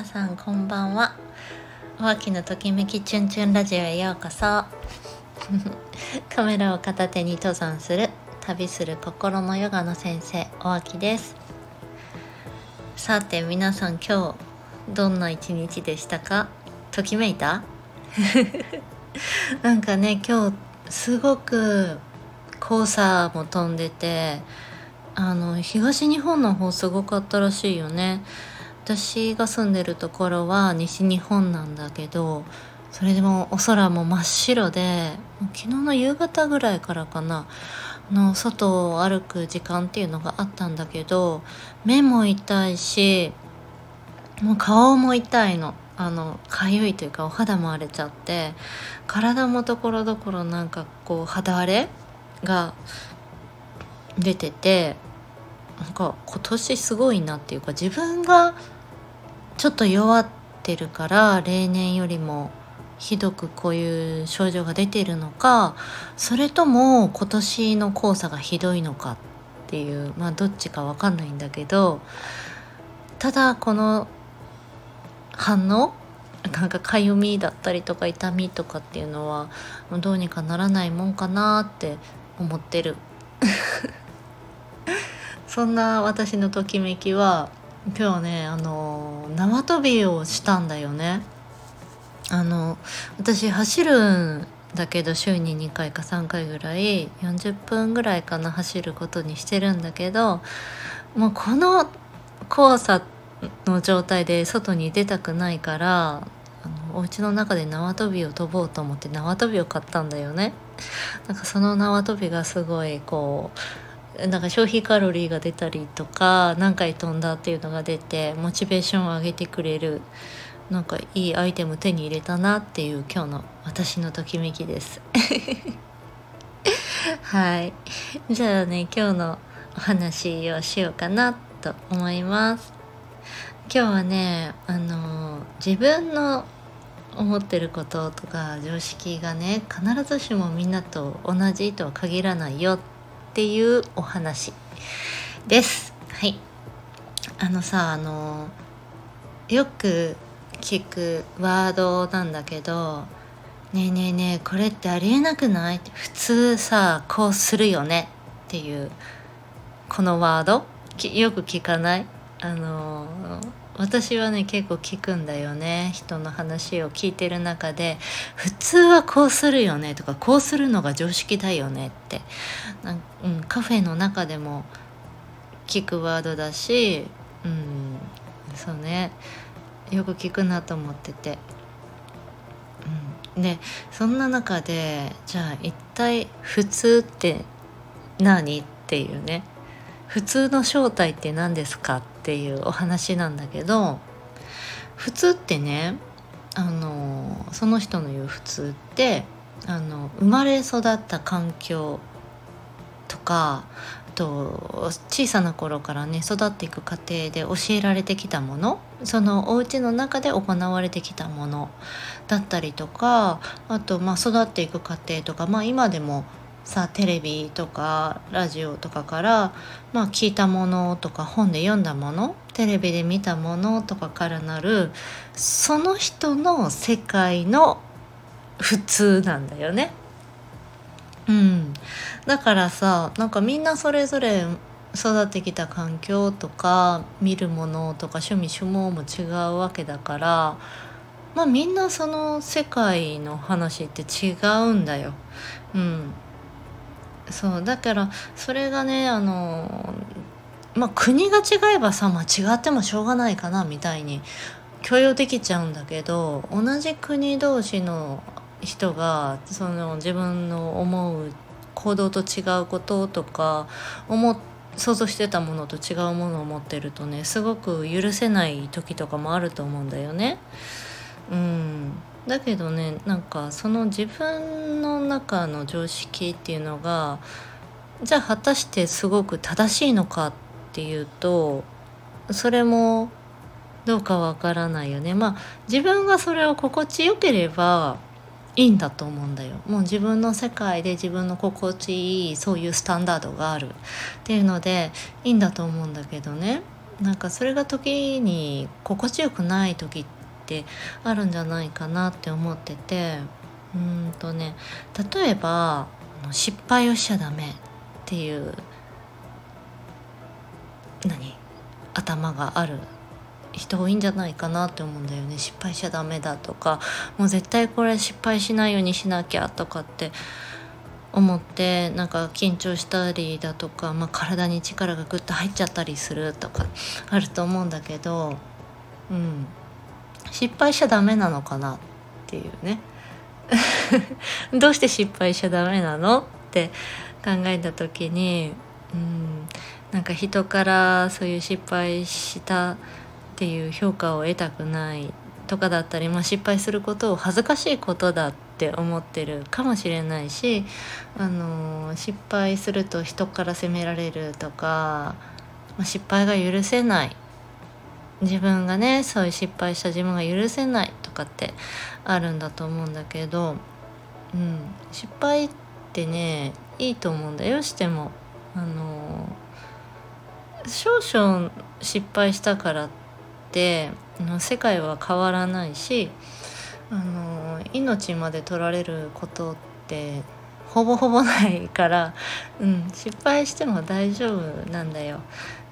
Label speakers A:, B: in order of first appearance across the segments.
A: 皆さんこんばんは。お秋のときめきチュンチュンラジオへようこそ。カメラを片手に登山する旅する心のヨガの先生お秋です。さて皆さん今日どんな一日でしたか？ときめいた？なんかね今日すごく黄砂も飛んでてあの東日本の方すごかったらしいよね。私が住んでるところは西日本なんだけどそれでもお空も真っ白で昨日の夕方ぐらいからかな。の外を歩く時間っていうのがあったんだけど目も痛いしもう顔も痛いの。あの痒いというかお肌も荒れちゃって体もところどころなんかこう肌荒れが出ててなんか今年すごいなっていうか自分がちょっと弱ってるから例年よりもひどくこういう症状が出てるのかそれとも今年の黄砂がひどいのかっていうまあどっちか分かんないんだけどただこの反応なんかかゆみだったりとか痛みとかっていうのはどうにかならないもんかなって思ってる。そんな私のときめきは今日はねあの縄跳びをしたんだよねあの私走るんだけど週に2回か3回ぐらい40分ぐらいかな走ることにしてるんだけどもうこの黄砂の状態で外に出たくないからあのお家の中で縄跳びを飛ぼうと思って縄跳びを買ったんだよね。なんかその縄跳びがすごいこうなんか消費カロリーが出たりとか何回飛んだっていうのが出てモチベーションを上げてくれるなんかいいアイテム手に入れたなっていう今日の私のときめきです。はい。じゃあね今日のお話をしようかなと思います。今日はねあの自分の思ってることとか常識がね必ずしもみんなと同じとは限らないよってっていうお話です。はい。あのさあのよく聞くワードなんだけど「ねえねえねえこれってありえなくない?」普通さこうするよね？っていうこのワード？よく聞かない？あの私はね結構聞くんだよね。人の話を聞いてる中で「普通はこうするよね」とか「こうするのが常識だよね」って。なん、うん、カフェの中でも聞くワードだし、うん、そうね。よく聞くなと思ってて。うん、でそんな中でじゃあ一体普通って何？っていうね普通の正体って何ですか？っっていうお話なんだけど普通ってねあのその人の言う普通ってあの生まれ育った環境とかあと小さな頃からね育っていく過程で教えられてきたものそのお家の中で行われてきたものだったりとかあとまあ育っていく過程とかまあ今でもさテレビとかラジオとかから、まあ、聞いたものとか本で読んだものテレビで見たものとかからなるその人の世界の普通なんだよね。うん、だからさなんかみんなそれぞれ育ってきた環境とか見るものとか趣味趣望も違うわけだからまあみんなその世界の話って違うんだよ。うん、そうだからそれがねあのまあ国が違えばさ、ま、違ってもしょうがないかなみたいに許容できちゃうんだけど同じ国同士の人がその自分の思う行動と違うこととか思想像してたものと違うものを持ってるとねすごく許せない時とかもあると思うんだよね。うんだけどねなんかその自分の中の常識っていうのがじゃあ果たしてすごく正しいのかっていうとそれもどうかわからないよね。まあ自分がそれを心地よければいいんだと思うんだよ。もう自分の世界で自分の心地いいそういうスタンダードがある。っていうのでいいんだと思うんだけどね。なんかそれが時に心地よくない時ってあるんじゃないかなって思っててうんとね例えば失敗をしちゃダメっていう何頭がある人多いんじゃないかなって思うんだよね。失敗しちゃダメだとかもう絶対これ失敗しないようにしなきゃとかって思ってなんか緊張したりだとか、まあ、体に力がグッと入っちゃったりするとかあると思うんだけど、うん、失敗しちゃダメなのかなっていうね。どうして失敗しちゃダメなのって考えた時に、うん、なんか人からそういう失敗したっていう評価を得たくないとかだったり、まあ、失敗することを恥ずかしいことだって思ってるかもしれないし、あの失敗すると人から責められるとか、まあ、失敗が許せない自分がねそういう失敗した自分が許せないとかってあるんだと思うんだけど、うん、失敗ってねいいと思うんだよしても。あの少々失敗したからって世界は変わらないしあの命まで取られることってほぼほぼないから、うん、失敗しても大丈夫なんだよ。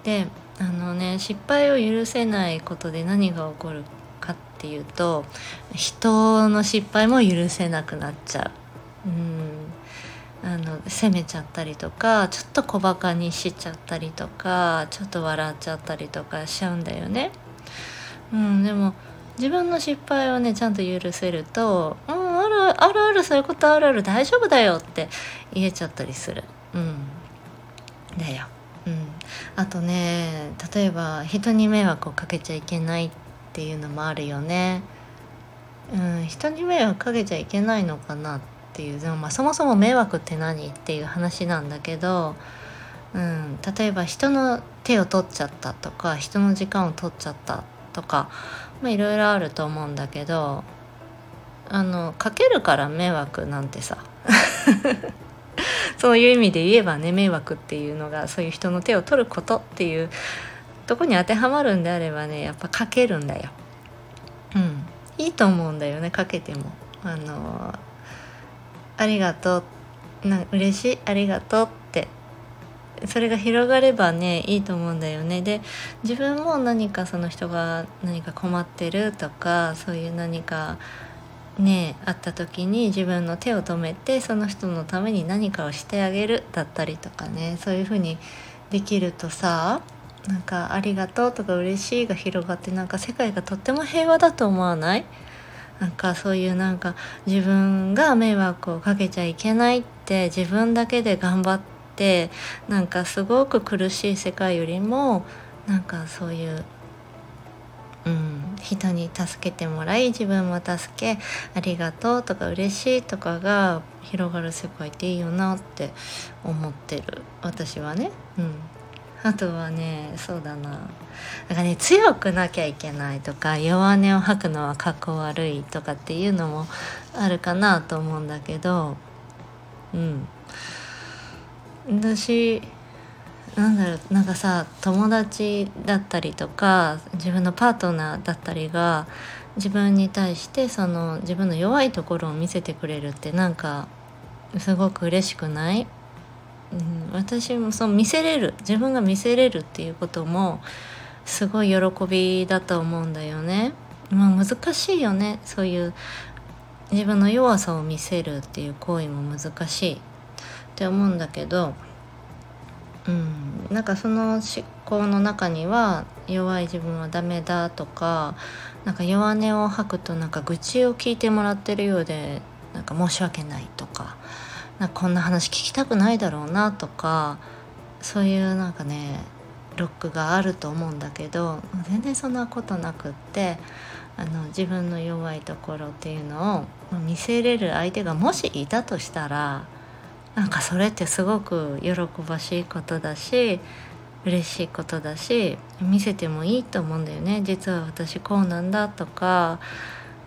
A: であのね失敗を許せないことで何が起こるかっていうと人の失敗も許せなくなっちゃう。うんあの責めちゃったりとかちょっと小バカにしちゃったりとかちょっと笑っちゃったりとかしちゃうんだよね。うん、でも自分の失敗をねちゃんと許せると「うんあるあるあるそういうことあるある大丈夫だよ」って言えちゃったりする。うん、だよ。あとね例えば人に迷惑をかけちゃいけないっていうのもあるよね。うん、人に迷惑かけちゃいけないのかなっていうでも、まあ、そもそも迷惑って何っていう話なんだけど、うん、例えば人の手を取っちゃったとか人の時間を取っちゃったとかまあいろいろあると思うんだけどあのかけるから迷惑なんてさそういう意味で言えばね迷惑っていうのがそういう人の手を取ることっていうとこに当てはまるんであればねやっぱかけるんだよ。うん。いいと思うんだよねかけても。あのありがとう。な嬉しい。ありがとうって。それが広がればねいいと思うんだよね。で自分も何かその人が何か困ってるとかそういう何かねあった時に自分の手を止めてその人のために何かをしてあげるだったりとかねそういう風にできるとさなんか「ありがとう」とか「嬉しい」が広がってなんか世界がとっても平和だと思わない？なんかそういうなんか自分が迷惑をかけちゃいけないって自分だけで頑張ってなんかすごく苦しい世界よりもなんかそういう、人に助けてもらい自分も助けありがとうとか嬉しいとかが広がる世界っていいよなって思ってる。私はね。うん。あとはねそうだな。なんかね強くなきゃいけないとか弱音を吐くのはかっこ悪いとかっていうのもあるかなと思うんだけど。うん。私なんだろうなんかさ友達だったりとか自分のパートナーだったりが自分に対してその自分の弱いところを見せてくれるってなんかすごく嬉しくない、うん、私もそう見せれる自分が見せれるっていうこともすごい喜びだと思うんだよね。まあ、難しいよねそういう自分の弱さを見せるっていう行為も難しいって思うんだけど、うん、なんかその思考の中には弱い自分はダメだとかなんか弱音を吐くとなんか愚痴を聞いてもらってるようでなんか申し訳ないとかなんかこんな話聞きたくないだろうなとかそういうなんかねロックがあると思うんだけど全然そんなことなくってあの自分の弱いところっていうのを見せれる相手がもしいたとしたらなんかそれってすごく喜ばしいことだし嬉しいことだし見せてもいいと思うんだよね実は私こうなんだとか、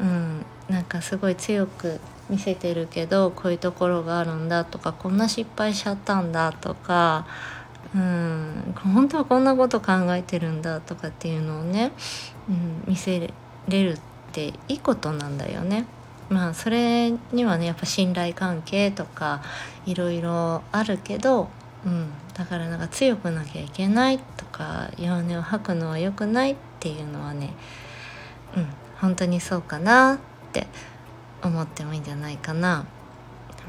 A: うん、なんかすごい強く見せてるけどこういうところがあるんだとかこんな失敗しちゃったんだとかうん本当はこんなこと考えてるんだとかっていうのをね、うん、見せれるっていいことなんだよね。まあそれにはねやっぱ信頼関係とかいろいろあるけど、うん、だからなんか強くなきゃいけないとか弱音を吐くのは良くないっていうのはね、うん、本当にそうかなって思ってもいいんじゃないかな。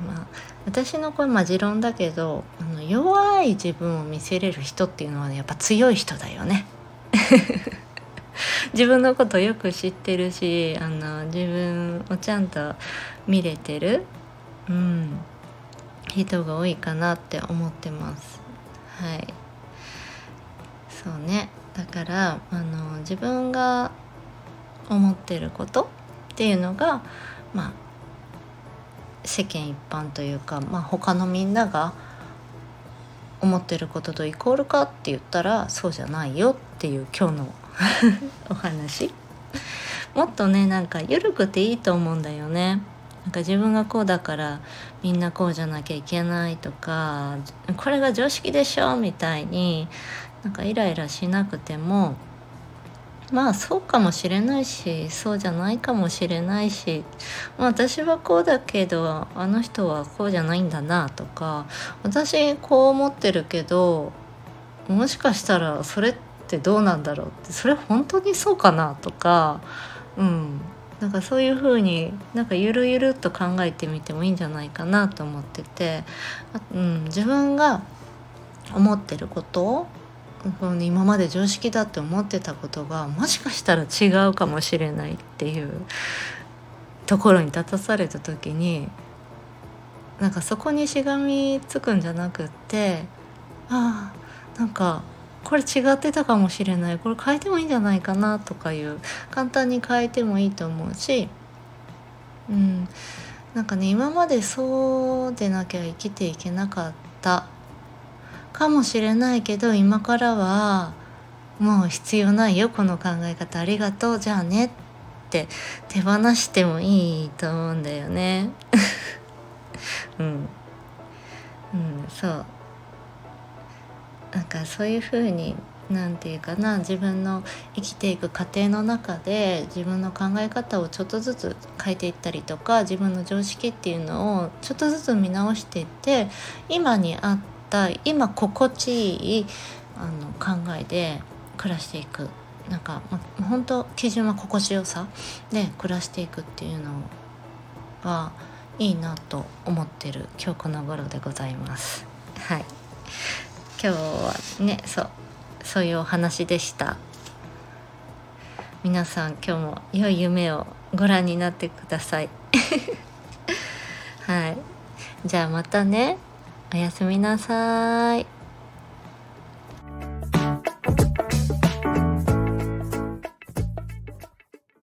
A: まあ、私のこれま持論だけどあの弱い自分を見せれる人っていうのはねやっぱ強い人だよね。自分のことよく知ってるしあの自分をちゃんと見れてる、うん、人が多いかなって思ってます。はいそうねだからあの自分が思ってることっていうのがまあ世間一般というか、まあ、他のみんなが思ってることとイコールかって言ったらそうじゃないよっていう今日の お話。もっとねなんか緩くていいと思うんだよね。なんか自分がこうだからみんなこうじゃなきゃいけないとかこれが常識でしょみたいになんかイライラしなくてもまあそうかもしれないしそうじゃないかもしれないし、まあ、私はこうだけどあの人はこうじゃないんだなとか私こう思ってるけどもしかしたらそれってってどうなんだろうってそれ本当にそうかなとかうん。なんかそういう風になんかゆるゆるっと考えてみてもいいんじゃないかなと思ってて、うん、自分が思ってること今まで常識だって思ってたことがもしかしたら違うかもしれないっていうところに立たされた時になんかそこにしがみつくんじゃなくってああなんかこれ違ってたかもしれない。これ変えてもいいんじゃないかなとかいう。簡単に変えてもいいと思うし。うん。なんかね今までそうでなきゃ生きていけなかった。かもしれないけど今からはもう必要ないよ。この考え方ありがとう。じゃあねって。手放してもいいと思うんだよね。うん。うん。そう。なんかそういうふうに何て言うかな自分の生きていく過程の中で自分の考え方をちょっとずつ変えていったりとか自分の常識っていうのをちょっとずつ見直していって今にあった今心地いいあの考えで暮らしていくなんか、本当基準は心地よさで暮らしていくっていうのはいいなと思ってる今日この頃でございます。はい今日はねそうそういうお話でした。皆さん今日も良い夢をご覧になってください。はい。じゃあまたね。おやすみなさい。